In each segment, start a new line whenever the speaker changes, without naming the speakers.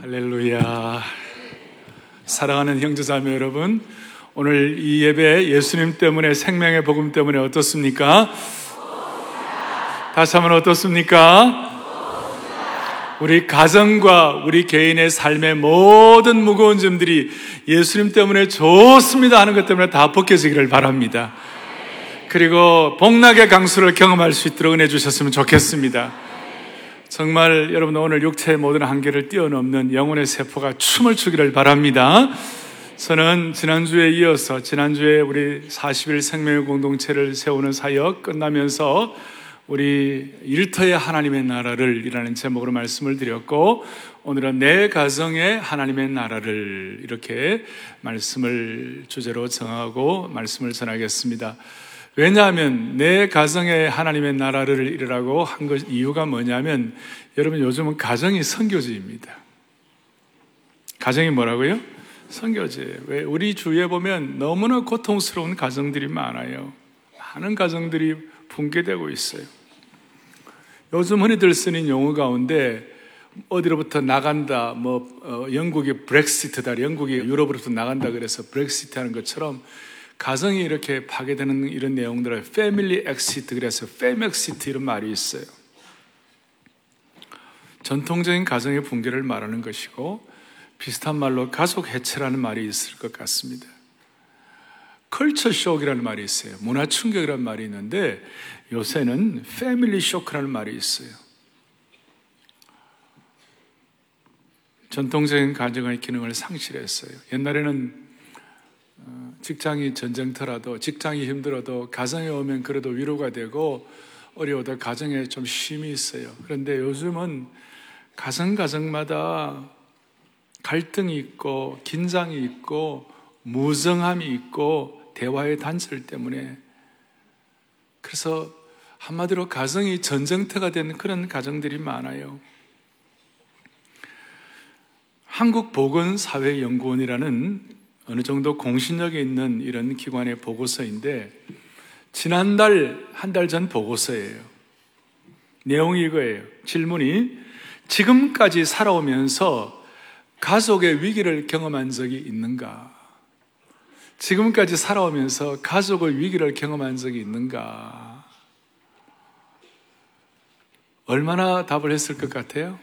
할렐루야. 사랑하는 형제자매 여러분, 오늘 이 예배 예수님 때문에 생명의 복음 때문에 어떻습니까? 다시 한번 어떻습니까? 우리 가정과 우리 개인의 삶의 모든 무거운 점들이 예수님 때문에 좋습니다 하는 것 때문에 다 벗겨지기를 바랍니다. 그리고 복락의 강수를 경험할 수 있도록 은혜 주셨으면 좋겠습니다. 정말 여러분 오늘 육체의 모든 한계를 뛰어넘는 영혼의 세포가 춤을 추기를 바랍니다. 저는 지난주에 이어서 지난주에 우리 40일 생명의 공동체를 세우는 사역 끝나면서 우리 일터의 하나님의 나라를 이라는 제목으로 말씀을 드렸고 오늘은 내 가정의 하나님의 나라를 이렇게 말씀을 주제로 정하고 말씀을 전하겠습니다. 왜냐하면 내 가정에 하나님의 나라를 이루라고 한 것 이유가 뭐냐면 여러분 요즘은 가정이 선교지입니다. 가정이 뭐라고요? 선교지. 왜 우리 주위에 보면 너무나 고통스러운 가정들이 많아요. 많은 가정들이 붕괴되고 있어요. 요즘 흔히들 쓰는 용어 가운데 어디로부터 나간다, 뭐 어, 영국이 브렉시트다, 영국이 유럽으로부터 나간다 그래서 브렉시트 하는 것처럼 가정이 이렇게 파괴되는 이런 내용들을 family exit 그래서 Famexit 이런 말이 있어요. 전통적인 가정의 붕괴를 말하는 것이고 비슷한 말로 가족 해체라는 말이 있을 것 같습니다. 컬처 쇼크라는 말이 있어요. 문화 충격이라는 말이 있는데 요새는 패밀리 쇼크라는 말이 있어요. 전통적인 가정의 기능을 상실했어요. 옛날에는 어, 직장이 전쟁터라도 직장이 힘들어도 가정에 오면 그래도 위로가 되고 어려워도 가정에 좀 쉼이 있어요. 그런데 요즘은 가정 가정마다 갈등이 있고 긴장이 있고 무정함이 있고 대화의 단절 때문에 그래서 한마디로 가정이 전쟁터가 된 그런 가정들이 많아요. 한국보건사회연구원이라는 어느 정도 공신력이 있는 이런 기관의 보고서인데 지난달 한 달 전 보고서예요. 내용이 이거예요. 질문이 지금까지 살아오면서 가족의 위기를 경험한 적이 있는가? 지금까지 살아오면서 가족의 위기를 경험한 적이 있는가? 얼마나 답을 했을 것 같아요?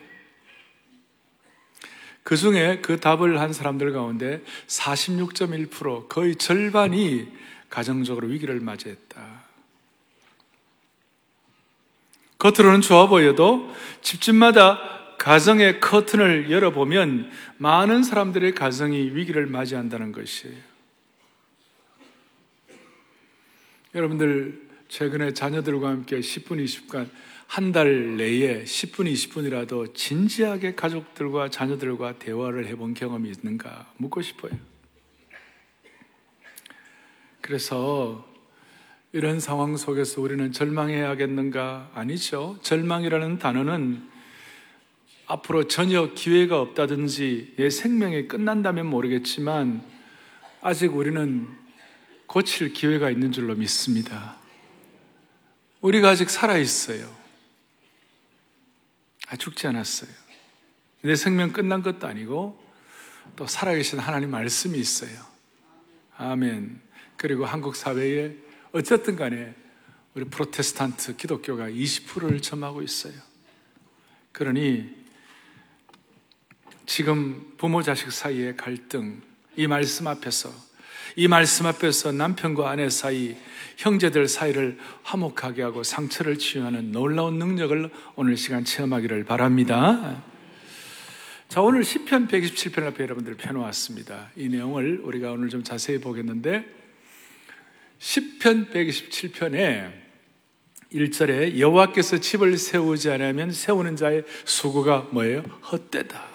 그 중에 그 답을 한 사람들 가운데 46.1% 거의 절반이 가정적으로 위기를 맞이했다. 겉으로는 좋아 보여도 집집마다 가정의 커튼을 열어보면 많은 사람들의 가정이 위기를 맞이한다는 것이에요. 여러분들 최근에 자녀들과 함께 10분, 20분 한 달 내에 10분, 20분이라도 진지하게 가족들과 자녀들과 대화를 해본 경험이 있는가 묻고 싶어요. 그래서 이런 상황 속에서 우리는 절망해야겠는가? 아니죠. 절망이라는 단어는 앞으로 전혀 기회가 없다든지 내 생명이 끝난다면 모르겠지만 아직 우리는 고칠 기회가 있는 줄로 믿습니다. 우리가 아직 살아있어요. 아, 죽지 않았어요. 내 생명 끝난 것도 아니고 또 살아계신 하나님 말씀이 있어요. 아멘. 그리고 한국 사회에 어쨌든 간에 우리 프로테스탄트 기독교가 20%를 점하고 있어요. 그러니 지금 부모 자식 사이의 갈등, 이 말씀 앞에서, 이 말씀 앞에서 남편과 아내 사이, 형제들 사이를 화목하게 하고 상처를 치유하는 놀라운 능력을 오늘 시간 체험하기를 바랍니다. 자, 오늘 10편 127편 앞에 여러분들 펴놓았습니다. 이 내용을 우리가 오늘 좀 자세히 보겠는데, 10편 127편에 1절에 여호와께서 집을 세우지 않으면 세우는 자의 수고가 뭐예요? 헛되다.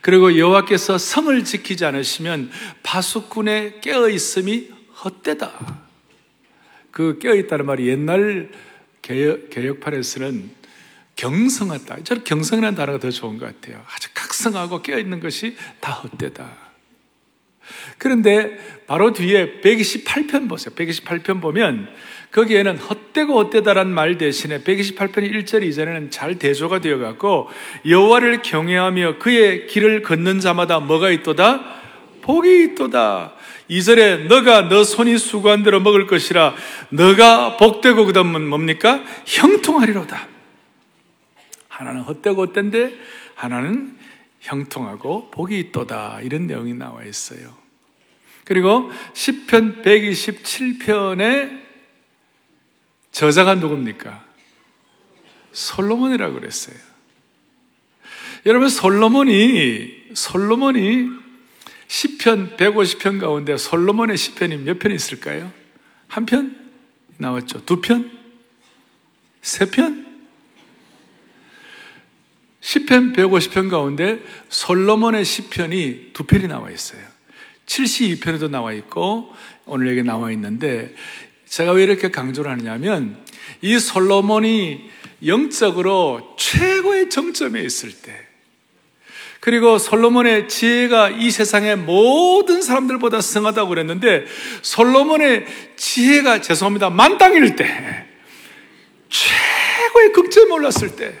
그리고 여호와께서 성을 지키지 않으시면 바수꾼의 깨어 있음이 헛되다. 그 깨어 있다는 말이 옛날 개혁, 개혁판에서는 경성하다. 저는 경성이라는 단어가 더 좋은 것 같아요. 아주 각성하고 깨어 있는 것이 다 헛되다. 그런데 바로 뒤에 128편 보세요. 128편 보면 거기에는 헛되고 헛되다란 말 대신에 128편 1절 이전에는 잘 대조가 되어 갖고 여호와를 경외하며 그의 길을 걷는 자마다 뭐가 있도다? 복이 있도다. 2절에 너가 너 손이 수고한 대로 먹을 것이라 너가 복되고 그 다음은 뭡니까? 형통하리로다. 하나는 헛되고 헛된데 하나는 형통하고 복이 있도다. 이런 내용이 나와 있어요. 그리고 10편 127편의 저자가 누굽니까? 솔로몬이라고 그랬어요. 여러분 솔로몬이 솔로몬이 10편 150편 가운데 솔로몬의 10편이 몇 편 있을까요? 한 편? 나왔죠. 두 편? 세 편? 10편 150편 가운데 솔로몬의 10편이 두 편이 나와 있어요. 72편에도 나와 있고 오늘 여기 나와 있는데 제가 왜 이렇게 강조를 하느냐면 이 솔로몬이 영적으로 최고의 정점에 있을 때 그리고 솔로몬의 지혜가 이 세상의 모든 사람들보다 승하다고 그랬는데 솔로몬의 지혜가 죄송합니다 만땅일 때 최고의 극점에 올랐을 때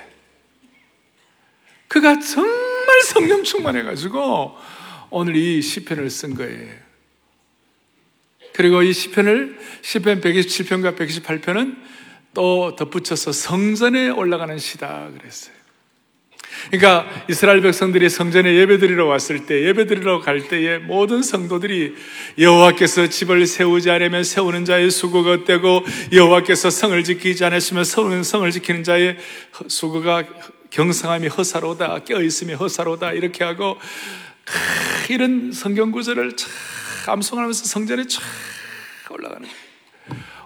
그가 정말 성령 충만해가지고 오늘 이 시편을 쓴 거예요. 그리고 이 시편을 시편 127편과 128편은 또 덧붙여서 성전에 올라가는 시다 그랬어요. 그러니까 이스라엘 백성들이 성전에 예배드리러 왔을 때 예배드리러 갈 때에 모든 성도들이 여호와께서 집을 세우지 않으면 세우는 자의 수고가 어때고 여호와께서 성을 지키지 않으시면 세우는 성을 지키는 자의 수고가 경성함이 허사로다 깨어 있음이 허사로다 이렇게 하고 이런 성경 구절을 참 암송하면서 성전에 쫙 올라가는 거예요.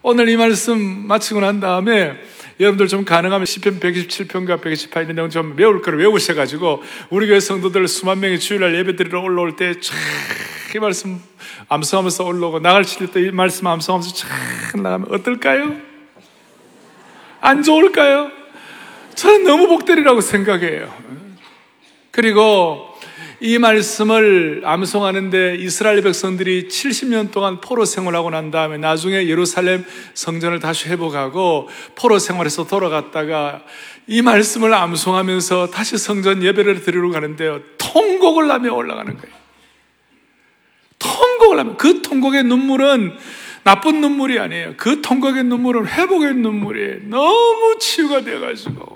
오늘 이 말씀 마치고 난 다음에 여러분들 좀 가능하면 10편 127편과 128편 내용 좀 외울 거를 외우셔가지고 우리 교회 성도들 수만 명이 주일날 예배 드리러 올라올 때쫙이 말씀 암송하면서 올라오고 나갈 때 이 말씀 암송하면서 쫙 나가면 어떨까요? 안 좋을까요? 저는 너무 복되리라고 생각해요. 그리고 이 말씀을 암송하는데 이스라엘 백성들이 70년 동안 포로 생활하고 난 다음에 나중에 예루살렘 성전을 다시 회복하고 포로 생활에서 돌아갔다가 이 말씀을 암송하면서 다시 성전 예배를 드리러 가는데요. 통곡을 하며 올라가는 거예요. 통곡을 하면 그 통곡의 눈물은 나쁜 눈물이 아니에요. 그 통곡의 눈물은 회복의 눈물이에요. 너무 치유가 되어가지고.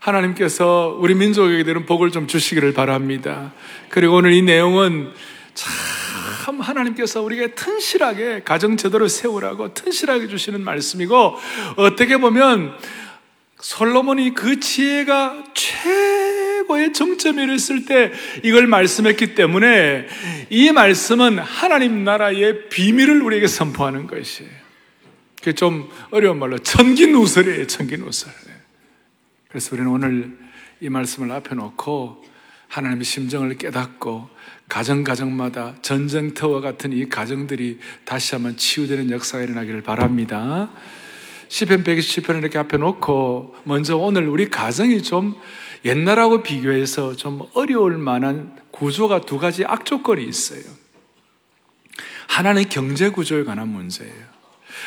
하나님께서 우리 민족에게 되는 복을 좀 주시기를 바랍니다. 그리고 오늘 이 내용은 참 하나님께서 우리에게 튼실하게 가정 제도를 세우라고 튼실하게 주시는 말씀이고 어떻게 보면 솔로몬이 그 지혜가 최고의 정점에 이랬을 때 이걸 말씀했기 때문에 이 말씀은 하나님 나라의 비밀을 우리에게 선포하는 것이에요. 그게 좀 어려운 말로 천기누설이에요, 천기누설. 그래서 우리는 오늘 이 말씀을 앞에 놓고 하나님의 심정을 깨닫고 가정 가정마다 전쟁터와 같은 이 가정들이 다시 한번 치유되는 역사가 일어나기를 바랍니다. 시편 127편을 이렇게 앞에 놓고 먼저 오늘 우리 가정이 좀 옛날하고 비교해서 좀 어려울 만한 구조가 두 가지 악조건이 있어요. 하나는 경제 구조에 관한 문제예요.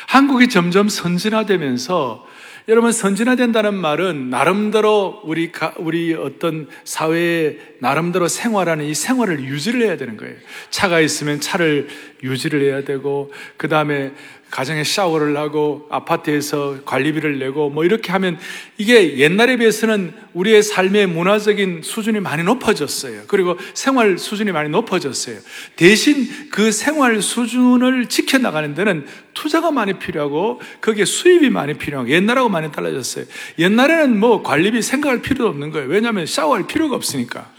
한국이 점점 선진화되면서 여러분 선진화된다는 말은 나름대로 우리 우리 어떤 사회에 나름대로 생활하는 이 생활을 유지를 해야 되는 거예요. 차가 있으면 차를 유지를 해야 되고 그 다음에 가정에 샤워를 하고 아파트에서 관리비를 내고 뭐 이렇게 하면 이게 옛날에 비해서는 우리의 삶의 문화적인 수준이 많이 높아졌어요. 그리고 생활 수준이 많이 높아졌어요. 대신 그 생활 수준을 지켜나가는 데는 투자가 많이 필요하고 거기에 수입이 많이 필요하고 옛날하고 많이 달라졌어요. 옛날에는 뭐 관리비 생각할 필요도 없는 거예요. 왜냐하면 샤워할 필요가 없으니까.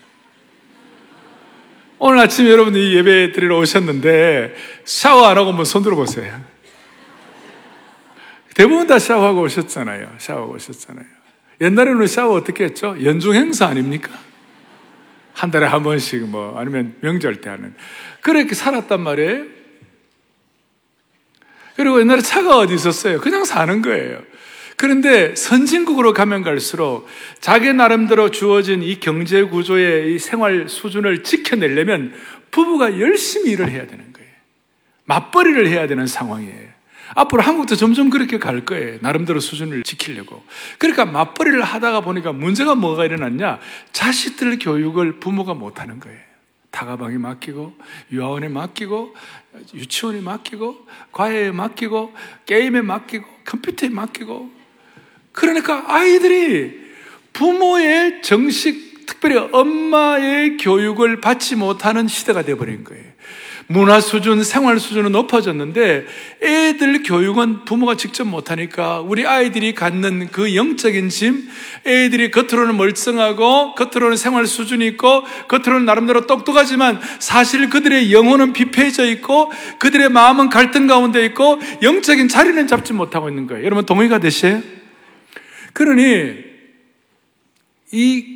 오늘 아침 여러분이 예배 드리러 오셨는데 샤워 안 하고 한번 손 들어보세요. 대부분 다 샤워하고 오셨잖아요. 샤워하고 오셨잖아요. 옛날에는 샤워 어떻게 했죠? 연중 행사 아닙니까? 한 달에 한 번씩 뭐 아니면 명절 때 하는 그렇게 살았단 말이에요. 그리고 옛날에 차가 어디 있었어요? 그냥 사는 거예요. 그런데 선진국으로 가면 갈수록 자기 나름대로 주어진 이 경제 구조의 이 생활 수준을 지켜내려면 부부가 열심히 일을 해야 되는 거예요. 맞벌이를 해야 되는 상황이에요. 앞으로 한국도 점점 그렇게 갈 거예요. 나름대로 수준을 지키려고. 그러니까 맞벌이를 하다가 보니까 문제가 뭐가 일어났냐? 자식들 교육을 부모가 못하는 거예요. 다가방에 맡기고, 유아원에 맡기고, 유치원에 맡기고, 과외에 맡기고, 게임에 맡기고, 컴퓨터에 맡기고. 그러니까 아이들이 부모의 정식, 특별히 엄마의 교육을 받지 못하는 시대가 되어버린 거예요. 문화 수준, 생활 수준은 높아졌는데 애들 교육은 부모가 직접 못하니까 우리 아이들이 갖는 그 영적인 짐, 애들이 겉으로는 멀쩡하고 겉으로는 생활 수준이 있고 겉으로는 나름대로 똑똑하지만 사실 그들의 영혼은 비폐해져 있고 그들의 마음은 갈등 가운데 있고 영적인 자리는 잡지 못하고 있는 거예요. 여러분 동의가 되세요? 그러니 이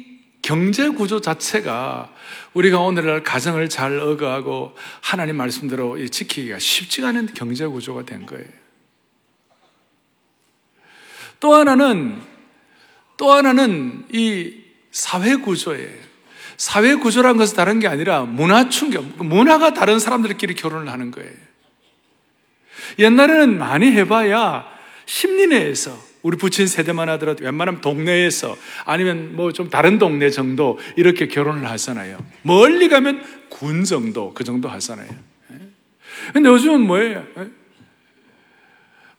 경제 구조 자체가 우리가 오늘날 가정을 잘 억어하고 하나님 말씀대로 지키기가 쉽지가 않은 경제 구조가 된 거예요. 또 하나는 또 하나는 이 사회 구조예요. 사회 구조란 것은 다른 게 아니라 문화 충격, 문화가 다른 사람들끼리 결혼을 하는 거예요. 옛날에는 많이 해봐야 심리 내에서 우리 부친 세대만 하더라도 웬만하면 동네에서 아니면 뭐 좀 다른 동네 정도 이렇게 결혼을 하잖아요. 멀리 가면 군 정도 그 정도 하잖아요. 예? 근데 요즘은 뭐예요? 예?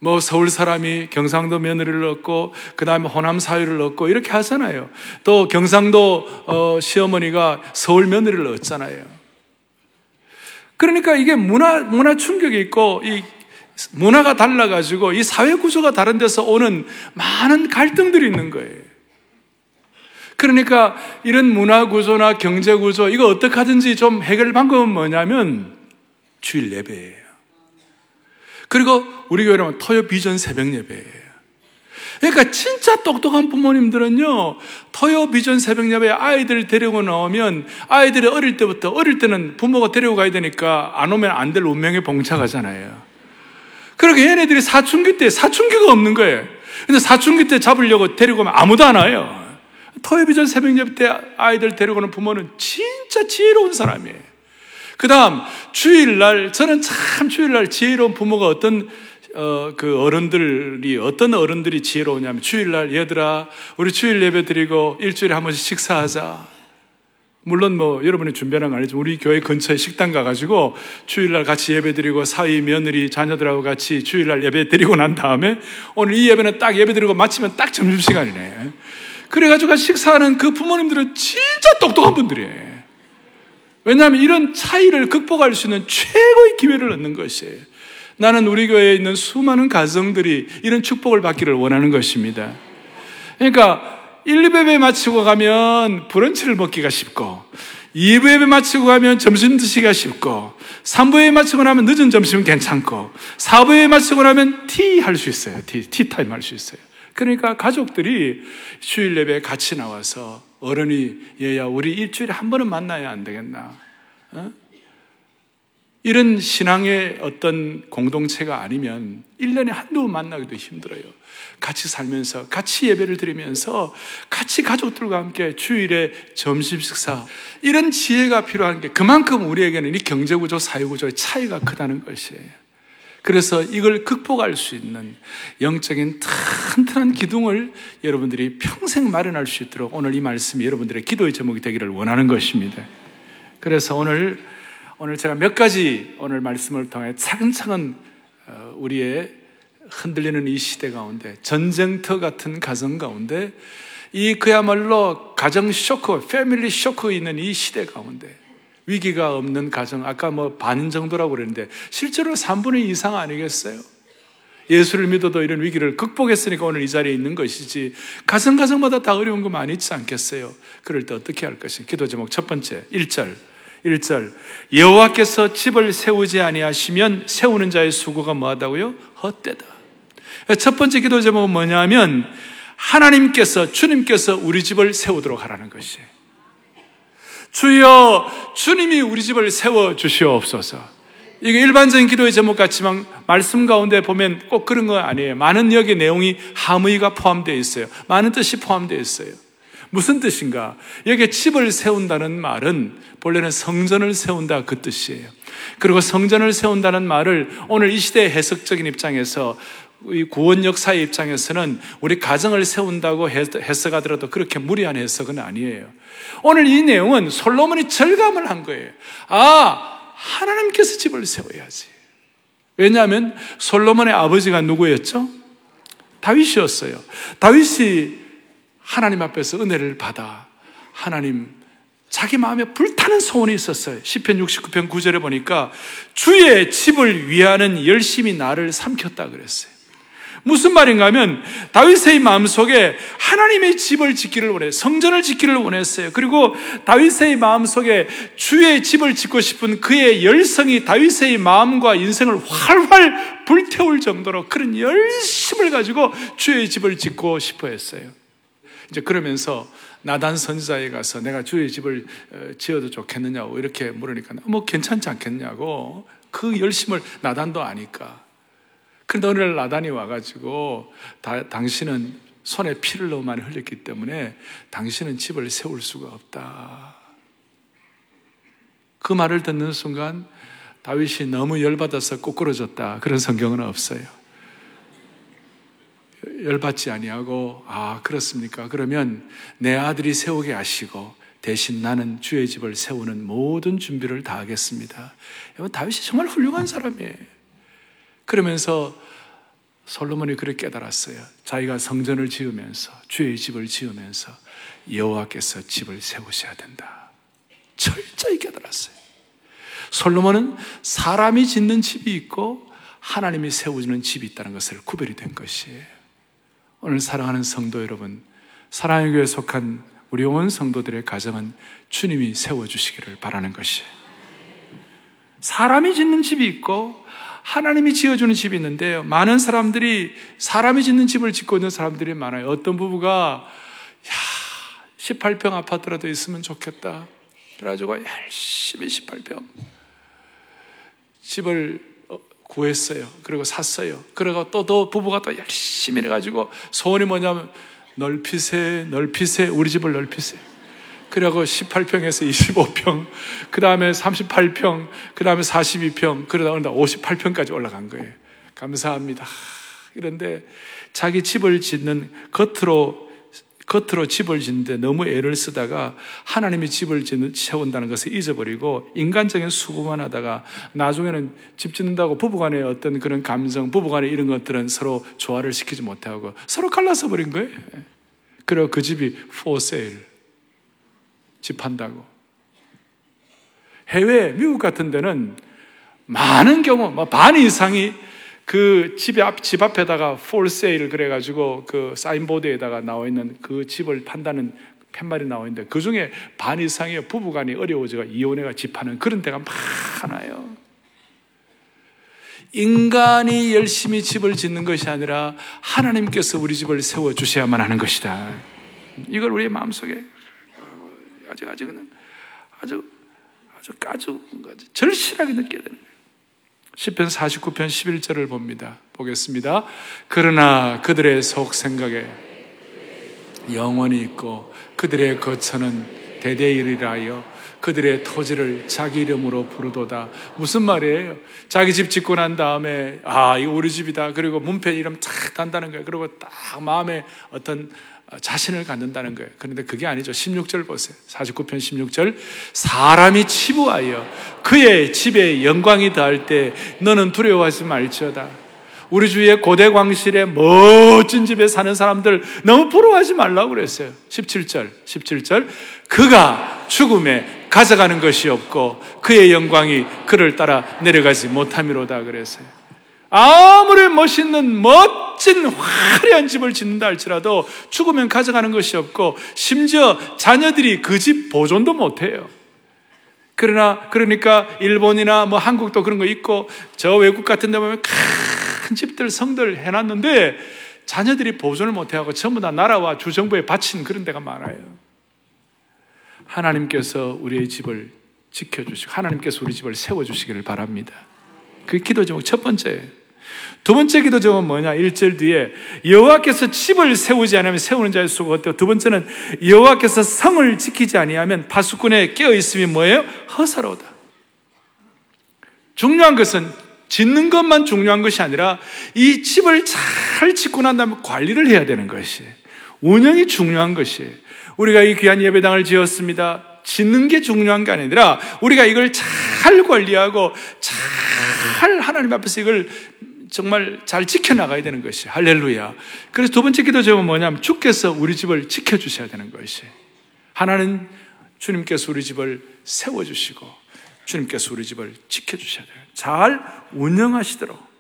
뭐 서울 사람이 경상도 며느리를 얻고 그 다음에 호남 사유를 얻고 이렇게 하잖아요. 또 경상도 어, 시어머니가 서울 며느리를 얻잖아요. 그러니까 이게 문화 문화 충격이 있고 이 문화가 달라가지고 이 사회 구조가 다른 데서 오는 많은 갈등들이 있는 거예요. 그러니까 이런 문화 구조나 경제 구조, 이거 어떻게 하든지 좀 해결 방법은 뭐냐면 주일 예배예요. 그리고 우리 교회는 토요 비전 새벽 예배예요. 그러니까 진짜 똑똑한 부모님들은요, 토요 비전 새벽 예배에 아이들 데리고 나오면 아이들이 어릴 때부터, 어릴 때는 부모가 데리고 가야 되니까 안 오면 안 될 운명에 봉착하잖아요. 그러게 얘네들이 사춘기 때 사춘기가 없는 거예요. 근데 사춘기 때 잡으려고 데리고 오면 아무도 안 와요. 토요비전 새벽 예배 때 아이들 데리고 오는 부모는 진짜 지혜로운 사람이에요. 그 다음, 주일날, 저는 참 주일날 지혜로운 부모가 어떤, 어, 그 어른들이, 어떤 어른들이 지혜로우냐면 주일날, 얘들아, 우리 주일 예배 드리고 일주일에 한 번씩 식사하자. 물론 뭐 여러분이 준비하는 건 아니지만 우리 교회 근처에 식당 가가지고 주일날 같이 예배 드리고 사위 며느리 자녀들하고 같이 주일날 예배 드리고 난 다음에 오늘 이 예배는 딱 예배 드리고 마치면 딱 점심시간이네. 그래가지고 식사하는 그 부모님들은 진짜 똑똑한 분들이에요. 왜냐하면 이런 차이를 극복할 수 있는 최고의 기회를 얻는 것이에요. 나는 우리 교회에 있는 수많은 가정들이 이런 축복을 받기를 원하는 것입니다. 그러니까 1, 2배배 마치고 가면 브런치를 먹기가 쉽고 2부예배 마치고 가면 점심 드시기가 쉽고 3부예배 마치고 나면 늦은 점심은 괜찮고 4부예배 마치고 나면 티 할 수 있어요. 티, 티타임 할 수 있어요. 그러니까 가족들이 주일 예배에 같이 나와서 어른이 얘야 우리 일주일에 한 번은 만나야 안 되겠나? 어? 이런 신앙의 어떤 공동체가 아니면 1년에 한두 번 만나기도 힘들어요. 같이 살면서, 같이 예배를 드리면서, 같이 가족들과 함께 주일에 점심 식사, 이런 지혜가 필요한 게 그만큼 우리에게는 이 경제구조, 사회구조의 차이가 크다는 것이에요. 그래서 이걸 극복할 수 있는 영적인 튼튼한 기둥을 여러분들이 평생 마련할 수 있도록 오늘 이 말씀이 여러분들의 기도의 제목이 되기를 원하는 것입니다. 그래서 오늘 오늘 제가 몇 가지 오늘 말씀을 통해 차근차근 어, 우리의 흔들리는 이 시대 가운데 전쟁터 같은 가정 가운데 이 그야말로 가정 쇼크, 패밀리 쇼크 있는 이 시대 가운데 위기가 없는 가정 아까 뭐 반 정도라고 그랬는데 실제로 3분의 2 이상 아니겠어요? 예수를 믿어도 이런 위기를 극복했으니까 오늘 이 자리에 있는 것이지 가정 가정마다 다 어려운 거 많이 있지 않겠어요? 그럴 때 어떻게 할 것이? 기도 제목 첫 번째 1절 1절 여호와께서 집을 세우지 아니하시면 세우는 자의 수고가 뭐하다고요? 헛되다. 첫 번째 기도 제목은 뭐냐면 하나님께서 주님께서 우리 집을 세우도록 하라는 것이에요. 주여 주님이 우리 집을 세워 주시옵소서. 이게 일반적인 기도의 제목 같지만 말씀 가운데 보면 꼭 그런 거 아니에요. 많은 여기 내용이 함의가 포함되어 있어요. 많은 뜻이 포함되어 있어요. 무슨 뜻인가? 여기에 집을 세운다는 말은 본래는 성전을 세운다 그 뜻이에요. 그리고 성전을 세운다는 말을 오늘 이 시대의 해석적인 입장에서 이 구원 역사의 입장에서는 우리 가정을 세운다고 해석하더라도 그렇게 무리한 해석은 아니에요. 오늘 이 내용은 솔로몬이 절감을 한 거예요. 아, 하나님께서 집을 세워야지. 왜냐하면 솔로몬의 아버지가 누구였죠? 다윗이었어요. 다윗이 하나님 앞에서 은혜를 받아 하나님 자기 마음에 불타는 소원이 있었어요. 10편 69편 9절에 보니까 주의 집을 위하는 열심히 나를 삼켰다 그랬어요. 무슨 말인가 하면 다윗의 마음속에 하나님의 집을 짓기를 원해 성전을 짓기를 원했어요. 그리고 다윗의 마음속에 주의 집을 짓고 싶은 그의 열성이 다윗의 마음과 인생을 활활 불태울 정도로 그런 열심을 가지고 주의 집을 짓고 싶어 했어요. 이제 그러면서 나단 선지자에 가서 내가 주의 집을 어, 지어도 좋겠느냐고 이렇게 물으니까 뭐 괜찮지 않겠냐고 그 열심을 나단도 아니까. 그런데 어느 날 나단이 와가지고 다, 당신은 손에 피를 너무 많이 흘렸기 때문에 당신은 집을 세울 수가 없다. 그 말을 듣는 순간 다윗이 너무 열받아서 꼬꾸러졌다. 그런 성경은 없어요. 열받지 아니하고 아 그렇습니까? 그러면 내 아들이 세우게 하시고 대신 나는 주의 집을 세우는 모든 준비를 다 하겠습니다. 다윗이 정말 훌륭한 사람이에요. 그러면서 솔로몬이 그렇게 깨달았어요. 자기가 성전을 지으면서 주의 집을 지으면서 여호와께서 집을 세우셔야 된다. 철저히 깨달았어요. 솔로몬은 사람이 짓는 집이 있고 하나님이 세우는 집이 있다는 것을 구별이 된 것이에요. 오늘 사랑하는 성도 여러분, 사랑의 교회에 속한 우리 온 성도들의 가정은 주님이 세워주시기를 바라는 것이에요. 사람이 짓는 집이 있고 하나님이 지어주는 집이 있는데요. 많은 사람들이 사람이 짓는 집을 짓고 있는 사람들이 많아요. 어떤 부부가 야 18평 아파트라도 있으면 좋겠다. 그래가지고 열심히 18평 집을 어, 구했어요. 그리고 샀어요. 그리고 또, 또 부부가 또 열심히 해가지고 소원이 뭐냐면 넓히세, 넓히세, 우리 집을 넓히세. 그리고 18평에서 25평, 그 다음에 38평, 그 다음에 42평, 그러다 58평까지 올라간 거예요. 감사합니다. 그런데 자기 집을 짓는 겉으로 겉으로 집을 짓는데 너무 애를 쓰다가 하나님이 집을 짓는, 세운다는 것을 잊어버리고 인간적인 수고만 하다가 나중에는 집 짓는다고 부부간의 어떤 그런 감성, 부부간의 이런 것들은 서로 조화를 시키지 못하고 서로 갈라서 버린 거예요. 그리고 그 집이 for sale. 집 한다고. 해외, 미국 같은 데는 많은 경우, 뭐반 이상이 그집 앞, 집 앞에다가 for sale 그래가지고 그 사인보드에다가 나와 있는 그 집을 판다는 팻말이 나와 있는데 그 중에 반 이상이 부부간이 어려워져가 이혼해가 집하는 그런 데가 많아요. 인간이 열심히 집을 짓는 것이 아니라 하나님께서 우리 집을 세워 주셔야만 하는 것이다. 이걸 우리 마음속에 아직 아직은 아주 아주 아주 절실하게 느껴야 되는 거예요. 10편 49편 11절을 봅니다. 보겠습니다. 그러나 그들의 속 생각에 영원히 있고 그들의 거처는 대대일이라여 그들의 토지를 자기 이름으로 부르도다. 무슨 말이에요? 자기 집 짓고 난 다음에 아 이거 우리 집이다. 그리고 문패 이름 탁 단다는 거예요. 그리고 딱 마음에 어떤 자신을 갖는다는 거예요. 그런데 그게 아니죠. 16절 보세요. 49편 16절. 사람이 치부하여 그의 집에 영광이 닿을 때 너는 두려워하지 말지어다. 우리 주위에 고대 광실에 멋진 집에 사는 사람들 너무 부러워하지 말라고 그랬어요. 17절. 17절. 그가 죽음에 가져가는 것이 없고 그의 영광이 그를 따라 내려가지 못함이로다 그랬어요. 아무리 멋있는 멋진 화려한 집을 짓는다 할지라도 죽으면 가져가는 것이 없고 심지어 자녀들이 그 집 보존도 못해요. 그러나 그러니까 일본이나 뭐 한국도 그런 거 있고 저 외국 같은 데 보면 큰 집들 성들 해놨는데 자녀들이 보존을 못해하고 전부 다 나라와 주정부에 바친 그런 데가 많아요. 하나님께서 우리의 집을 지켜주시고 하나님께서 우리 집을 세워주시기를 바랍니다. 그 기도 제목 첫 번째. 두 번째 기도 제목은 뭐냐? 1절 뒤에 여호와께서 집을 세우지 않으면 세우는 자의 수가 어때요? 두 번째는 여호와께서 성을 지키지 아니하면 파수꾼에 깨어 있음이 뭐예요? 허사로다. 중요한 것은 짓는 것만 중요한 것이 아니라 이 집을 잘 짓고 난 다음에 관리를 해야 되는 것이 운영이 중요한 것이 우리가 이 귀한 예배당을 지었습니다. 짓는 게 중요한 게 아니라 우리가 이걸 잘 관리하고 잘 하나님 앞에서 이걸 정말 잘 지켜나가야 되는 것이 할렐루야. 그래서 두 번째 기도 제목은 뭐냐면 주께서 우리 집을 지켜주셔야 되는 것이 하나는 주님께서 우리 집을 세워주시고 주님께서 우리 집을 지켜주셔야 돼요. 잘 운영하시도록.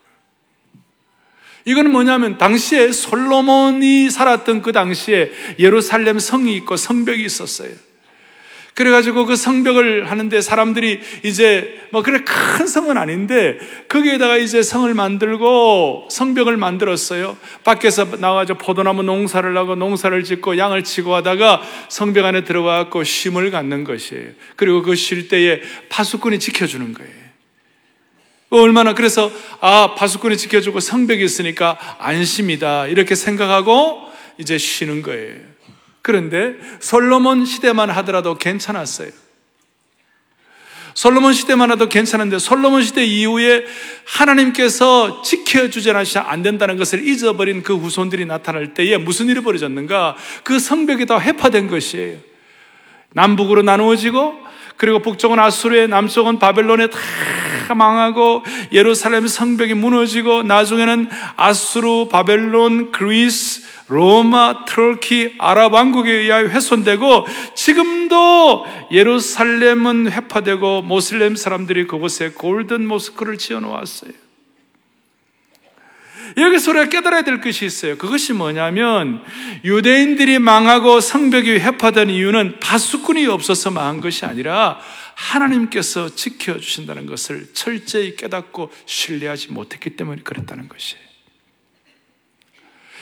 이거는 뭐냐면 당시에 솔로몬이 살았던 그 당시에 예루살렘 성이 있고 성벽이 있었어요. 그래가지고 그 성벽을 하는데 사람들이 이제 뭐 그래 큰 성은 아닌데 거기에다가 이제 성을 만들고 성벽을 만들었어요. 밖에서 나와서 포도나무 농사를 하고 농사를 짓고 양을 치고 하다가 성벽 안에 들어가고 쉼을 갖는 것이에요. 그리고 그 쉴 때에 파수꾼이 지켜주는 거예요. 얼마나 그래서 아 파수꾼이 지켜주고 성벽이 있으니까 안심이다 이렇게 생각하고 이제 쉬는 거예요. 그런데 솔로몬 시대만 하더라도 괜찮았어요. 솔로몬 시대만 해도 괜찮은데 솔로몬 시대 이후에 하나님께서 지켜주지 않으시면 안 된다는 것을 잊어버린 그 후손들이 나타날 때에 무슨 일이 벌어졌는가? 그 성벽이 다 회파된 것이에요. 남북으로 나누어지고 그리고 북쪽은 아수르에 남쪽은 바벨론에 다 망하고 예루살렘 성벽이 무너지고 나중에는 아수르, 바벨론, 그리스, 로마, 터키, 아랍 왕국에 의하여 훼손되고 지금도 예루살렘은 회파되고 모슬렘 사람들이 그곳에 골든 모스크를 지어 놓았어요. 여기서 우리가 깨달아야 될 것이 있어요. 그것이 뭐냐면 유대인들이 망하고 성벽이 회파된 이유는 파수꾼이 없어서 망한 것이 아니라 하나님께서 지켜주신다는 것을 철저히 깨닫고 신뢰하지 못했기 때문에 그랬다는 것이에요.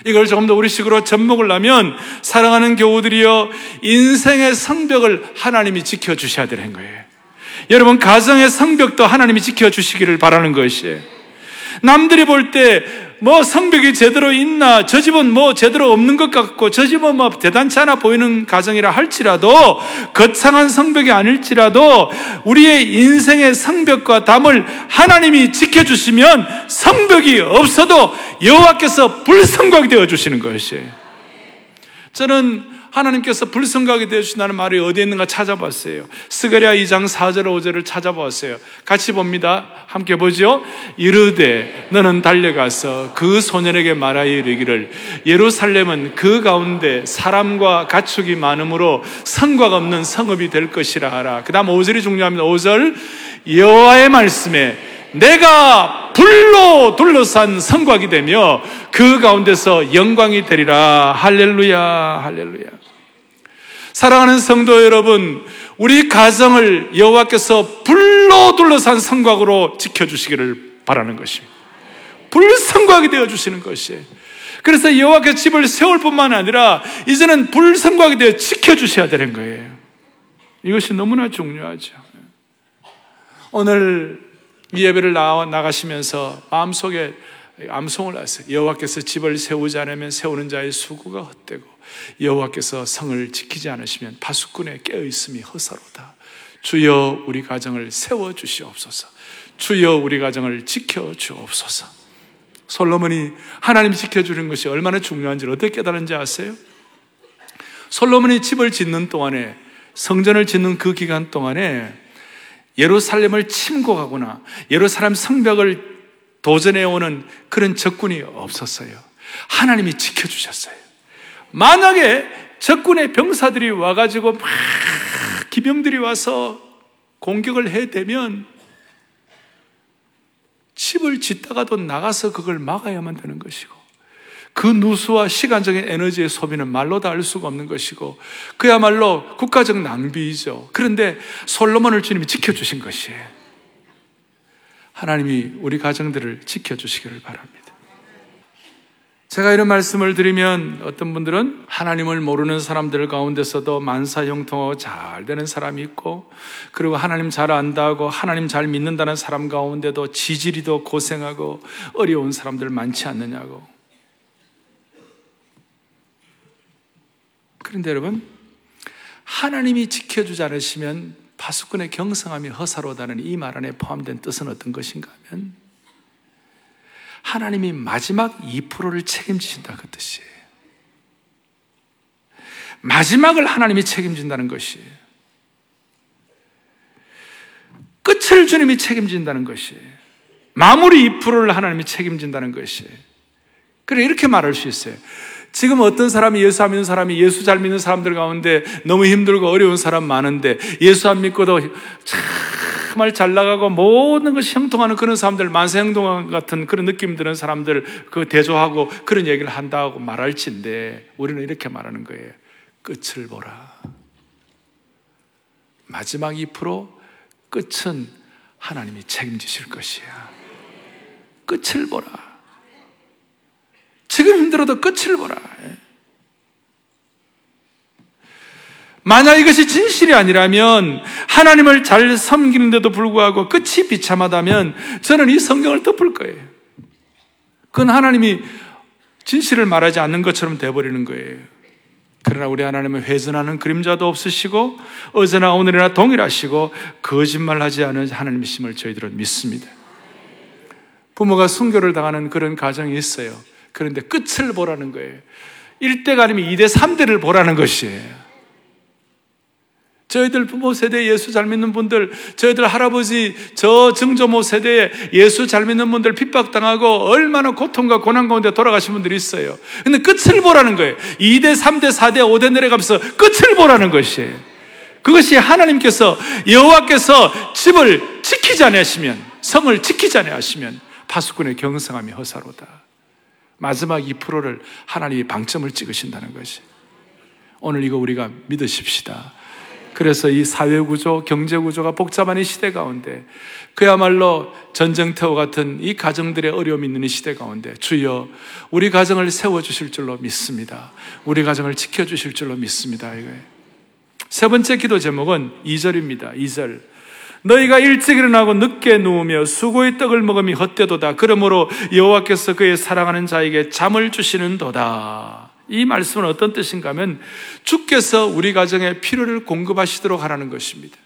이걸 조금 더 우리식으로 접목을 하면 사랑하는 교우들이여 인생의 성벽을 하나님이 지켜주셔야 되는 거예요. 여러분 가정의 성벽도 하나님이 지켜주시기를 바라는 것이에요. 남들이 볼 때 뭐 성벽이 제대로 있나, 저 집은 뭐 제대로 없는 것 같고, 저 집은 뭐 대단치 않아 보이는 가정이라 할지라도, 거창한 성벽이 아닐지라도, 우리의 인생의 성벽과 담을 하나님이 지켜주시면 성벽이 없어도 여호와께서 불성곽이 되어 주시는 것이에요. 저는 하나님께서 불성하게 되어주신다는 말이 어디에 있는가 찾아봤어요. 스가랴 2장 4절 5절을 찾아봤어요. 같이 봅니다. 함께 보죠. 이르되 너는 달려가서 그 소년에게 말하여 이르기를 예루살렘은 그 가운데 사람과 가축이 많으므로 성곽 없는 성읍이 될 것이라 하라. 그 다음 5절이 중요합니다. 5절 여호와의 말씀에 내가 불로 둘러싼 성곽이 되며 그 가운데서 영광이 되리라. 할렐루야, 할렐루야. 사랑하는 성도 여러분, 우리 가정을 여호와께서 불로 둘러싼 성곽으로 지켜주시기를 바라는 것입니다. 불성곽이 되어 주시는 것이에요. 그래서 여호와께서 집을 세울 뿐만 아니라 이제는 불성곽이 되어 지켜주셔야 되는 거예요. 이것이 너무나 중요하죠. 오늘 이 예배를 나가시면서 마음속에 암송을 하세요. 여호와께서 집을 세우지 않으면 세우는 자의 수고가 헛되고 여호와께서 성을 지키지 않으시면 파수꾼의 깨어 있음이 허사로다. 주여 우리 가정을 세워 주시옵소서. 주여 우리 가정을 지켜 주옵소서. 솔로몬이 하나님 지켜 주는 것이 얼마나 중요한지를 어떻게 깨달은지 아세요? 솔로몬이 집을 짓는 동안에 성전을 짓는 그 기간 동안에 예루살렘을 침공하거나 예루살렘 성벽을 도전해 오는 그런 적군이 없었어요. 하나님이 지켜 주셨어요. 만약에 적군의 병사들이 와가지고 막 기병들이 와서 공격을 해대면 집을 짓다가도 나가서 그걸 막아야만 되는 것이고 그 누수와 시간적인 에너지의 소비는 말로 다 알 수가 없는 것이고 그야말로 국가적 낭비이죠. 그런데 솔로몬을 주님이 지켜주신 것이에요. 하나님이 우리 가정들을 지켜주시기를 바랍니다. 제가 이런 말씀을 드리면 어떤 분들은 하나님을 모르는 사람들 가운데서도 만사 형통하고 잘 되는 사람이 있고 그리고 하나님 잘 안다고 하나님 잘 믿는다는 사람 가운데도 지질이도 고생하고 어려운 사람들 많지 않느냐고. 그런데 여러분, 하나님이 지켜주지 않으시면 파수꾼의 경성함이 허사로다는 이 말 안에 포함된 뜻은 어떤 것인가 하면 하나님이 마지막 2%를 책임지신다 그 뜻이에요. 마지막을 하나님이 책임진다는 것이에요. 끝을 주님이 책임진다는 것이에요. 마무리 2%를 하나님이 책임진다는 것이에요. 그래 이렇게 말할 수 있어요. 지금 어떤 사람이 예수 안 믿는 사람이 예수 잘 믿는 사람들 가운데 너무 힘들고 어려운 사람 많은데 예수 안 믿고도 참 정말 잘 나가고 모든 것이 형통하는 그런 사람들, 만세형통 같은 그런 느낌 드는 사람들 그 대조하고 그런 얘기를 한다고 말할지인데 우리는 이렇게 말하는 거예요. 끝을 보라. 마지막 2% 끝은 하나님이 책임지실 것이야. 끝을 보라. 지금 힘들어도 끝을 보라. 만약 이것이 진실이 아니라면 하나님을 잘 섬기는데도 불구하고 끝이 비참하다면 저는 이 성경을 덮을 거예요. 그건 하나님이 진실을 말하지 않는 것처럼 돼버리는 거예요. 그러나 우리 하나님은 회전하는 그림자도 없으시고 어제나 오늘이나 동일하시고 거짓말하지 않은 하나님이심을 저희들은 믿습니다. 부모가 순교를 당하는 그런 가정이 있어요. 그런데 끝을 보라는 거예요. 1대가 아니면 2대, 3대를 보라는 것이에요. 저희들 부모 세대 예수 잘 믿는 분들, 저희들 할아버지, 저 증조모 세대에 예수 잘 믿는 분들 핍박당하고 얼마나 고통과 고난 가운데 돌아가신 분들이 있어요. 근데 끝을 보라는 거예요. 2대, 3대, 4대, 5대 내려가면서 끝을 보라는 것이에요. 그것이 하나님께서 여호와께서 집을 지키지 않으시면 성을 지키지 않으시면 파수꾼의 경성함이 허사로다. 마지막 2%를 하나님이 방점을 찍으신다는 것이. 오늘 이거 우리가 믿으십시다. 그래서 이 사회구조, 경제구조가 복잡한 이 시대 가운데 그야말로 전쟁터와 같은 이 가정들의 어려움이 있는 이 시대 가운데 주여 우리 가정을 세워주실 줄로 믿습니다. 우리 가정을 지켜주실 줄로 믿습니다. 세 번째 기도 제목은 2절입니다. 2절. 너희가 일찍 일어나고 늦게 누우며 수고의 떡을 먹음이 헛되도다. 그러므로 여호와께서 그의 사랑하는 자에게 잠을 주시는도다. 이 말씀은 어떤 뜻인가 하면 주께서 우리 가정에 필요를 공급하시도록 하라는 것입니다.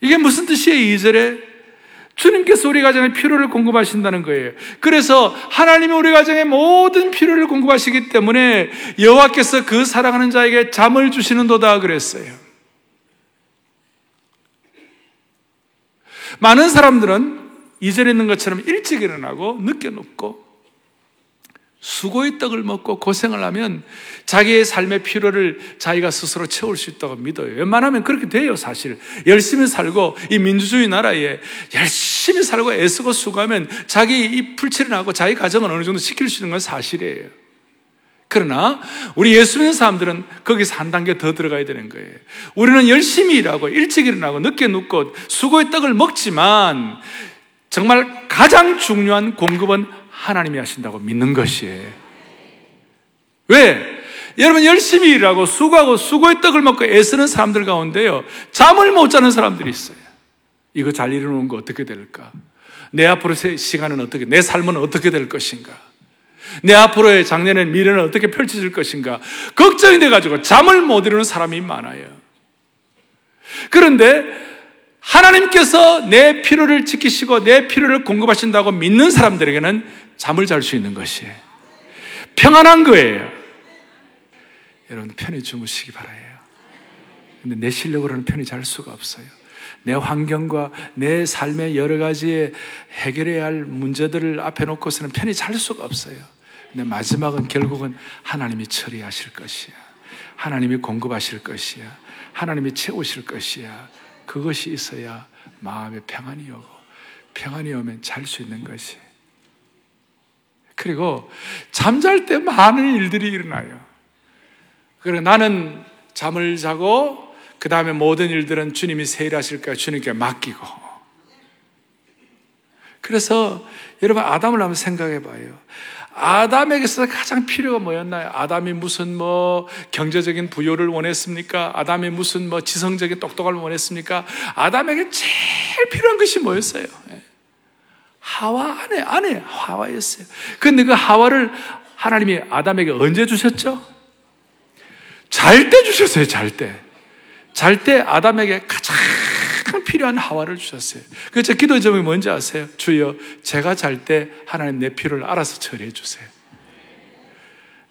이게 무슨 뜻이에요? 2절에 주님께서 우리 가정에 필요를 공급하신다는 거예요. 그래서 하나님이 우리 가정에 모든 필요를 공급하시기 때문에 여호와께서 그 사랑하는 자에게 잠을 주시는도다 그랬어요. 많은 사람들은 이절에 있는 것처럼 일찍 일어나고 늦게 눕고 수고의 떡을 먹고 고생을 하면 자기의 삶의 필요를 자기가 스스로 채울 수 있다고 믿어요. 웬만하면 그렇게 돼요, 사실. 열심히 살고 이 민주주의 나라에 열심히 살고 애쓰고 수고하면 자기 이 풀칠을 하고 자기 가정을 어느 정도 지킬 수 있는 건 사실이에요. 그러나 우리 예수 믿는 사람들은 거기서 한 단계 더 들어가야 되는 거예요. 우리는 열심히 일하고 일찍 일어나고 늦게 눕고 수고의 떡을 먹지만 정말 가장 중요한 공급은 하나님이 하신다고 믿는 것이에요. 왜? 여러분 열심히 일하고 수고하고 수고의 떡을 먹고 애쓰는 사람들 가운데요. 잠을 못 자는 사람들이 있어요. 이거 잘 이루는 거 어떻게 될까? 내 앞으로의 시간은 어떻게, 내 삶은 어떻게 될 것인가? 내 앞으로의 작년엔 미래는 어떻게 펼쳐질 것인가? 걱정이 돼가지고 잠을 못 이루는 사람이 많아요. 그런데 하나님께서 내 필요를 지키시고 내 필요를 공급하신다고 믿는 사람들에게는 잠을 잘 수 있는 것이에요. 평안한 거예요. 여러분, 편히 주무시기 바라요. 근데 내 실력으로는 편히 잘 수가 없어요. 내 환경과 내 삶의 여러 가지의 해결해야 할 문제들을 앞에 놓고서는 편히 잘 수가 없어요. 근데 마지막은 결국은 하나님이 처리하실 것이야. 하나님이 공급하실 것이야. 하나님이 채우실 것이야. 그것이 있어야 마음에 평안이 오고 평안이 오면 잘 수 있는 것이. 그리고 잠잘 때 많은 일들이 일어나요. 그리고 나는 잠을 자고 그 다음에 모든 일들은 주님이 세일하실까 주님께 맡기고 그래서 여러분 아담을 한번 생각해 봐요. 아담에게서 가장 필요가 뭐였나요? 아담이 무슨 뭐 경제적인 부여를 원했습니까? 아담이 무슨 뭐 지성적인 똑똑함을 원했습니까? 아담에게 제일 필요한 것이 뭐였어요? 예. 하와 아내, 아내 하와였어요. 근데 그 하와를 하나님이 아담에게 언제 주셨죠? 잘 때 주셨어요, 잘 때. 잘 때 아담에게 가장 필요한 하와를 주셨어요. 그래서 기도 제목이 뭔지 아세요? 주여, 제가 잘 때 하나님 내 필요를 알아서 처리해 주세요.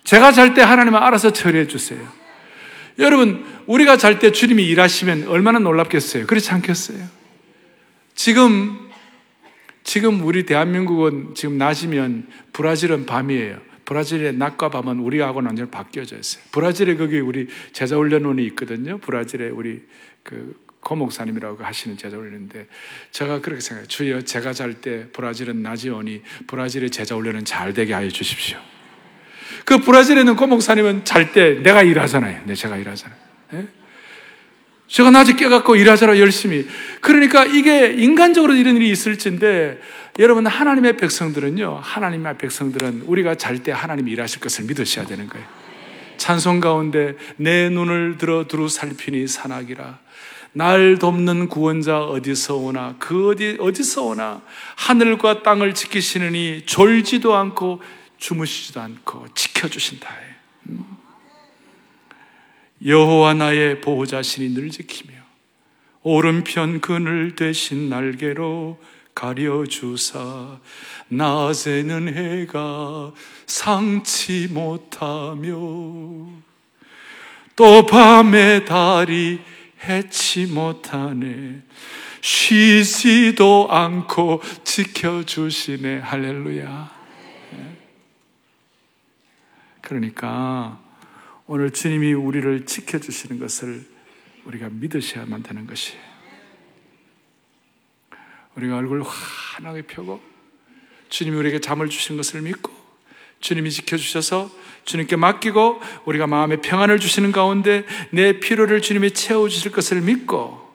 제가 잘 때 하나님은 알아서 처리해 주세요. 여러분, 우리가 잘 때 주님이 일하시면 얼마나 놀랍겠어요? 그렇지 않겠어요? 지금, 지금 우리 대한민국은 지금 낮이면 브라질은 밤이에요. 브라질의 낮과 밤은 우리하고는 완전히 바뀌어져 있어요. 브라질에 거기 우리 제자훈련원이 있거든요. 브라질에 우리 그 고목사님이라고 하시는 제자훈련인데 제가 그렇게 생각해요. 주여 제가 잘 때 브라질은 낮이 오니 브라질의 제자훈련은 잘 되게 하여 주십시오. 그 브라질에는 고목사님은 잘 때 내가 일하잖아요. 네, 제가 일하잖아요. 네? 제가 낮에 깨갖고 일하잖아 열심히. 그러니까 이게 인간적으로 이런 일이 있을진데 여러분 하나님의 백성들은요. 하나님의 백성들은 우리가 잘 때 하나님이 일하실 것을 믿으셔야 되는 거예요. 찬송 가운데 내 눈을 들어 두루 살피니 산악이라 날 돕는 구원자 어디서 오나 그 어디 어디서 오나 하늘과 땅을 지키시느니 졸지도 않고 주무시지도 않고 지켜주신다. 음. 여호와 나의 보호자신이 늘 지키며 오른편 그늘 대신 날개로 가려주사 낮에는 해가 상치 못하며 또 밤에 달이 해치 못하네. 쉬지도 않고 지켜주시네. 할렐루야. 네. 그러니까 오늘 주님이 우리를 지켜주시는 것을 우리가 믿으셔야만 되는 것이에요. 우리가 얼굴 환하게 펴고 주님이 우리에게 잠을 주신 것을 믿고 주님이 지켜주셔서 주님께 맡기고 우리가 마음의 평안을 주시는 가운데 내 필요를 주님이 채워주실 것을 믿고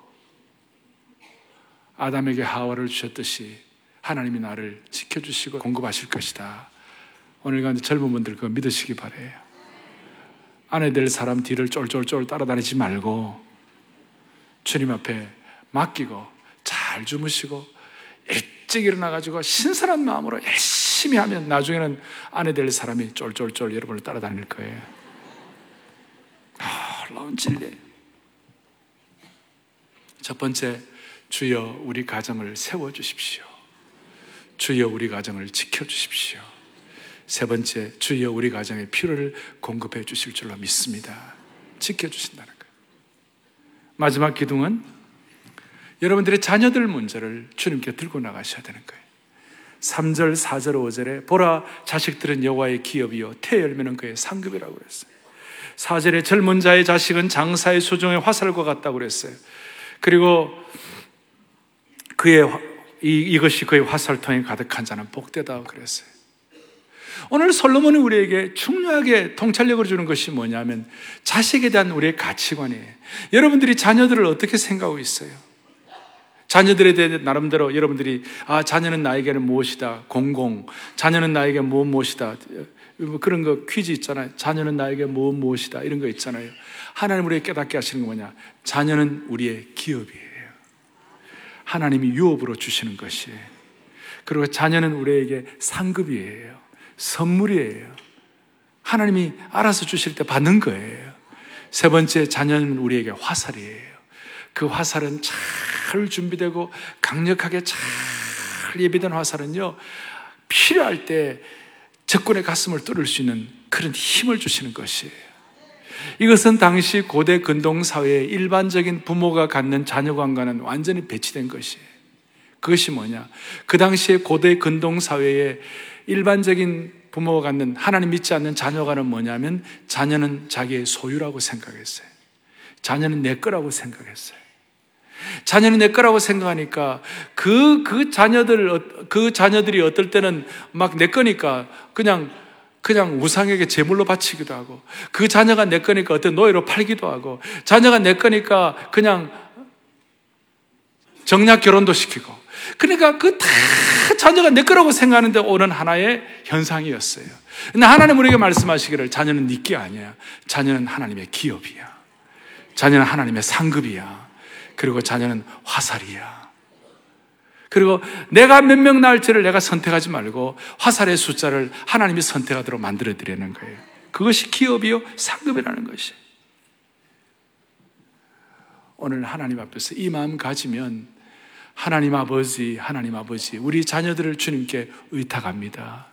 아담에게 하와를 주셨듯이 하나님이 나를 지켜주시고 공급하실 것이다. 오늘 가운데 젊은 분들 그거 믿으시기 바래요. 아내 될 사람 뒤를 쫄쫄쫄 따라다니지 말고 주님 앞에 맡기고 잘 주무시고 일찍 일어나가지고 신선한 마음으로 열심히 하면 나중에는 아내 될 사람이 쫄쫄쫄 여러분을 따라다닐 거예요. 놀라운 진리. 첫 번째, 주여 우리 가정을 세워주십시오. 주여 우리 가정을 지켜주십시오. 세 번째, 주여 우리 가정의 필요를 공급해 주실 줄로 믿습니다. 지켜주신다는 거예요. 마지막 기둥은 여러분들의 자녀들 문제를 주님께 들고 나가셔야 되는 거예요. 3절, 4절, 5절에 보라 자식들은 여호와의 기업이요 태 열매는 그의 상급이라고 그랬어요. 4절에 젊은 자의 자식은 장사의 수종의 화살과 같다고 그랬어요. 그리고 그의 이, 이것이 그의 화살통에 가득한 자는 복되다 그랬어요. 오늘 솔로몬이 우리에게 중요하게 통찰력을 주는 것이 뭐냐면 자식에 대한 우리의 가치관이에요. 여러분들이 자녀들을 어떻게 생각하고 있어요? 자녀들에 대해 나름대로 여러분들이 아 자녀는 나에게는 무엇이다? 공공. 자녀는 나에게 무엇 무엇이다? 뭐 그런 거 퀴즈 있잖아요. 자녀는 나에게 무엇 무엇이다? 이런 거 있잖아요. 하나님 우리에게 깨닫게 하시는 거 뭐냐? 자녀는 우리의 기업이에요. 하나님이 유업으로 주시는 것이에요 그리고 자녀는 우리에게 상급이에요 선물이에요 하나님이 알아서 주실 때 받는 거예요 세 번째 자녀는 우리에게 화살이에요 그 화살은 잘 준비되고 강력하게 잘 예비된 화살은요, 필요할 때 적군의 가슴을 뚫을 수 있는 그런 힘을 주시는 것이에요. 이것은 당시 고대 근동 사회의 일반적인 부모가 갖는 자녀관과는 완전히 배치된 것이에요. 그것이 뭐냐? 그 당시에 고대 근동 사회의 일반적인 부모가 갖는 하나님 믿지 않는 자녀가는 뭐냐면 자녀는 자기의 소유라고 생각했어요. 자녀는 내 거라고 생각했어요. 자녀는 내 거라고 생각하니까 그, 그 자녀들, 어, 그 자녀들이 어떨 때는 막 내 거니까 그냥 그냥 우상에게 제물로 바치기도 하고 그 자녀가 내 거니까 어떤 노예로 팔기도 하고 자녀가 내 거니까 그냥 정략 결혼도 시키고 그러니까 그 다 자녀가 내 거라고 생각하는데 오는 하나의 현상이었어요. 근데 하나님 우리에게 말씀하시기를 자녀는 네게 아니야. 자녀는 하나님의 기업이야. 자녀는 하나님의 상급이야. 그리고 자녀는 화살이야. 그리고 내가 몇 명 낳을지를 내가 선택하지 말고 화살의 숫자를 하나님이 선택하도록 만들어 드리는 거예요. 그것이 기업이요, 상급이라는 것이. 오늘 하나님 앞에서 이 마음 가지면 하나님 아버지, 하나님 아버지, 우리 자녀들을 주님께 의탁합니다.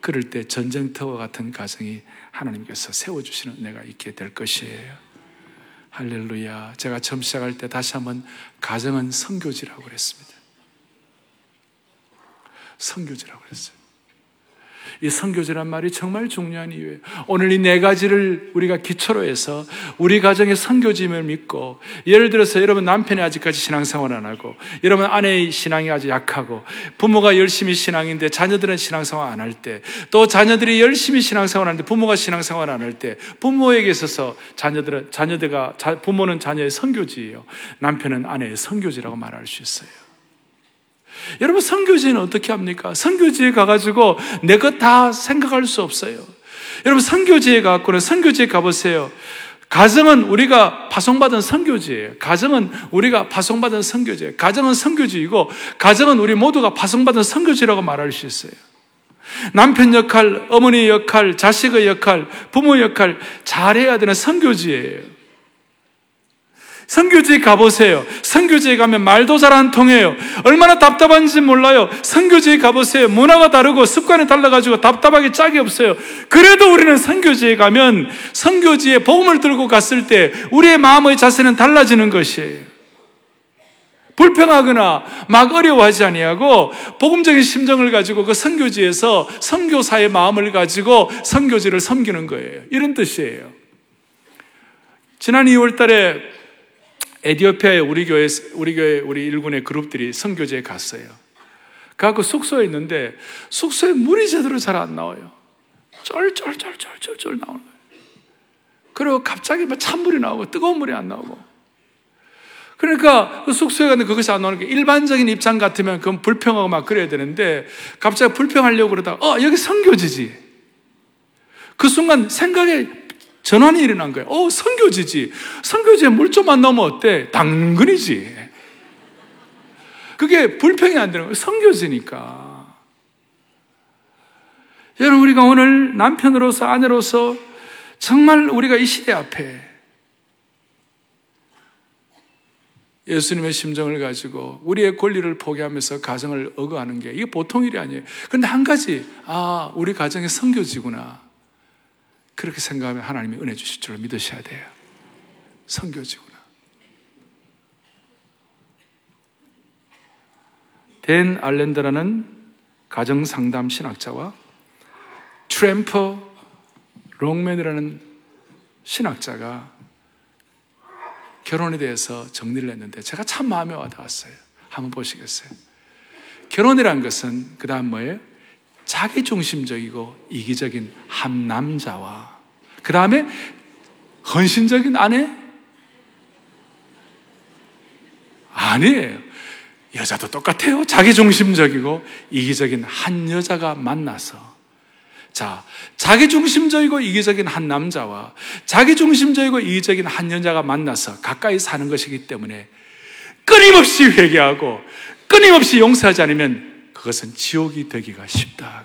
그럴 때 전쟁터와 같은 가정이 하나님께서 세워주시는 은혜가 있게 될 것이에요. 할렐루야. 제가 처음 시작할 때 다시 한번 가정은 성교지라고 그랬습니다. 성교지라고 그랬어요. 이 성교제란 말이 정말 중요한 이유예요. 오늘 이 네 가지를 우리가 기초로 해서 우리 가정의 성교짐을 믿고 예를 들어서 여러분 남편이 아직까지 신앙생활 안 하고 여러분 아내의 신앙이 아주 약하고 부모가 열심히 신앙인데 자녀들은 신앙생활 안 할 때 또 자녀들이 열심히 신앙생활 하는데 부모가 신앙생활 안 할 때 부모에게 있어서 자녀들은 자녀들과 부모는 자녀의 성교지예요. 남편은 아내의 성교지라고 말할 수 있어요. 여러분 선교지는 어떻게 합니까? 선교지에 가가지고 내 것 다 생각할 수 없어요. 여러분 선교지에 가고는 선교지에 가보세요. 가정은 우리가 파송받은 선교지예요. 가정은 우리가 파송받은 선교지예요. 가정은 선교지이고 가정은 우리 모두가 파송받은 선교지라고 말할 수 있어요. 남편 역할, 어머니 역할, 자식의 역할, 부모 역할 잘해야 되는 선교지예요. 선교지에 가보세요. 선교지에 가면 말도 잘 안 통해요. 얼마나 답답한지 몰라요. 선교지에 가보세요. 문화가 다르고 습관이 달라가지고 답답하게 짝이 없어요. 그래도 우리는 선교지에 가면 선교지에 복음을 들고 갔을 때 우리의 마음의 자세는 달라지는 것이에요. 불평하거나 막 어려워하지 아니하고 복음적인 심정을 가지고 그 선교지에서 선교사의 마음을 가지고 선교지를 섬기는 거예요. 이런 뜻이에요. 지난 2월 달에 에디오피아에 우리 교회, 우리 교회, 우리 일군의 그룹들이 선교제에 갔어요. 가고 숙소에 있는데 숙소에 물이 제대로 잘 안 나와요. 쫄쫄쫄쫄쫄쫄 나오는 거예요. 그리고 갑자기 막 찬물이 나오고 뜨거운 물이 안 나오고. 그러니까 그 숙소에 갔는데 그것이 안 나오는 게 일반적인 입장 같으면 그건 불평하고 막 그래야 되는데 갑자기 불평하려고 그러다가 어, 여기 선교지지. 그 순간 생각에 전환이 일어난 거예요. 어, 선교지지. 선교지에 물좀안 넣으면 어때? 당근이지. 그게 불평이 안 되는 거예요. 선교지니까. 여러분, 우리가 오늘 남편으로서, 아내로서 정말 우리가 이 시대 앞에 예수님의 심정을 가지고 우리의 권리를 포기하면서 가정을 억어하는 게 이게 보통 일이 아니에요. 그런데 한 가지, 아, 우리 가정의 성교지구나. 그렇게 생각하면 하나님이 은혜 주실 줄 믿으셔야 돼요. 성교지구나. 댄 알렌더라는 가정상담 신학자와 트램퍼 롱맨이라는 신학자가 결혼에 대해서 정리를 했는데 제가 참 마음에 와닿았어요. 한번 보시겠어요? 결혼이란 것은 그 다음 뭐예요? 자기중심적이고 이기적인 한 남자와 그 다음에 헌신적인 아내? 아니에요. 여자도 똑같아요. 자기중심적이고 이기적인 한 여자가 만나서 자, 자기중심적이고 이기적인 한 남자와 자기중심적이고 이기적인 한 여자가 만나서 가까이 사는 것이기 때문에 끊임없이 회개하고 끊임없이 용서하지 않으면 그것은 지옥이 되기가 쉽다.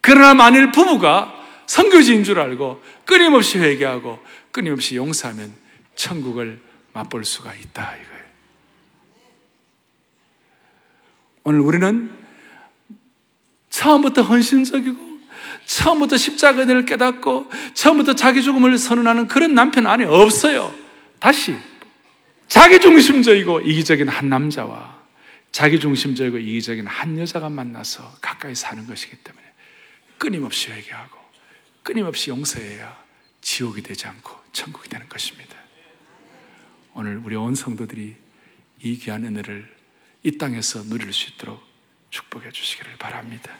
그러나 만일 부부가 선교지인 줄 알고 끊임없이 회개하고 끊임없이 용서하면 천국을 맛볼 수가 있다 이거예요. 오늘 우리는 처음부터 헌신적이고 처음부터 십자가 을 깨닫고 처음부터 자기 죽음을 선언하는 그런 남편 안에 없어요. 다시 자기 중심적이고 이기적인 한 남자와 자기 중심적이고 이기적인 한 여자가 만나서 가까이 사는 것이기 때문에 끊임없이 회개하고 끊임없이 용서해야 지옥이 되지 않고 천국이 되는 것입니다. 오늘 우리 온 성도들이 이 귀한 은혜를 이 땅에서 누릴 수 있도록 축복해 주시기를 바랍니다.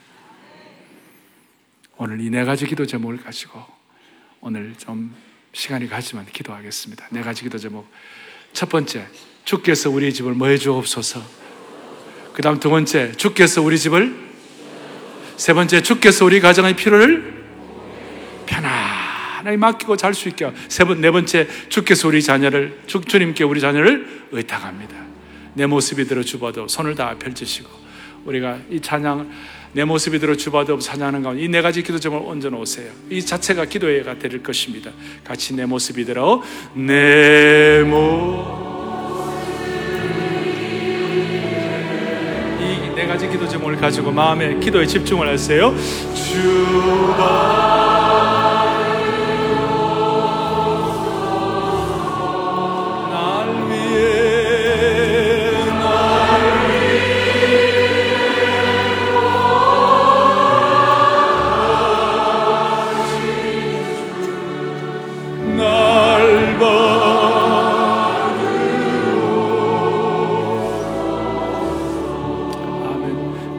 오늘 이 네 가지 기도 제목을 가지고 오늘 좀 시간이 가지만 기도하겠습니다. 네 가지 기도 제목. 첫 번째, 주께서 우리 집을 뭐 해 주옵소서. 그 다음 두 번째, 주께서 우리 집을, 세 번째, 주께서 우리 가정의 필요를 편안하게 맡기고 잘 수 있게. 세 번, 네 번째, 주께서 우리 자녀를, 주, 주님께 우리 자녀를 의탁합니다. 내 모습이 들어 주봐도 손을 다 펼치시고, 우리가 이 찬양, 내 모습이 들어 주봐도 찬양하는 가운데 이 네 가지 기도점을 얹어 놓으세요. 이 자체가 기도회가 될 것입니다. 같이 내 모습이 들어, 내 모, 이 기도점을 가지고 마음의 기도에 집중을 하세요. 주가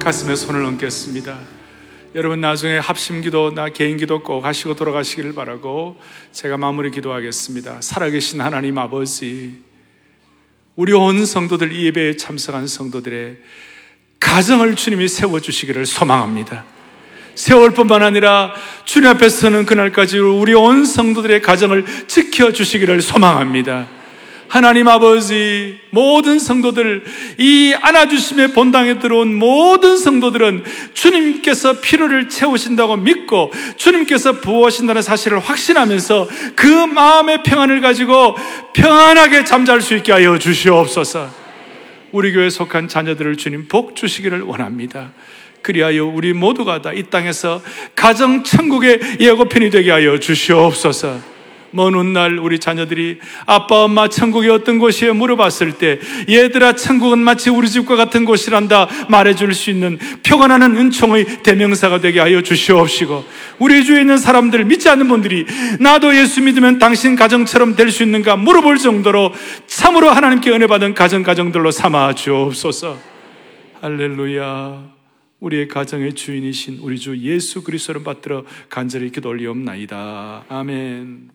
가슴에 손을 얹겠습니다. 여러분 나중에 합심 기도 나 개인 기도 꼭 하시고 돌아가시기를 바라고 제가 마무리 기도하겠습니다. 살아계신 하나님 아버지 우리 온 성도들 이 예배에 참석한 성도들의 가정을 주님이 세워주시기를 소망합니다. 세월 뿐만 아니라 주님 앞에 서는 그날까지 우리 온 성도들의 가정을 지켜주시기를 소망합니다. 하나님 아버지, 모든 성도들, 이 안아주심의 본당에 들어온 모든 성도들은 주님께서 필요를 채우신다고 믿고 주님께서 부어신다는 사실을 확신하면서 그 마음의 평안을 가지고 평안하게 잠잘 수 있게 하여 주시옵소서. 우리 교회에 속한 자녀들을 주님 복 주시기를 원합니다. 그리하여 우리 모두가 다 이 땅에서 가정 천국의 예고편이 되게 하여 주시옵소서. 먼 훗날 우리 자녀들이 아빠 엄마 천국이 어떤 곳이에요 물어봤을 때 얘들아 천국은 마치 우리 집과 같은 곳이란다 말해줄 수 있는 나는 은총의 대명사가 되게 하여 주시옵시고 우리 주위에 있는 사람들 믿지 않는 분들이 나도 예수 믿으면 당신 가정처럼 될 수 있는가 물어볼 정도로 참으로 하나님께 은혜 받은 가정 가정들로 삼아 주옵소서. 할렐루야. 우리의 가정의 주인이신 우리 주 예수 그리스도를 받들어 간절히 기도 올리옵나이다. 아멘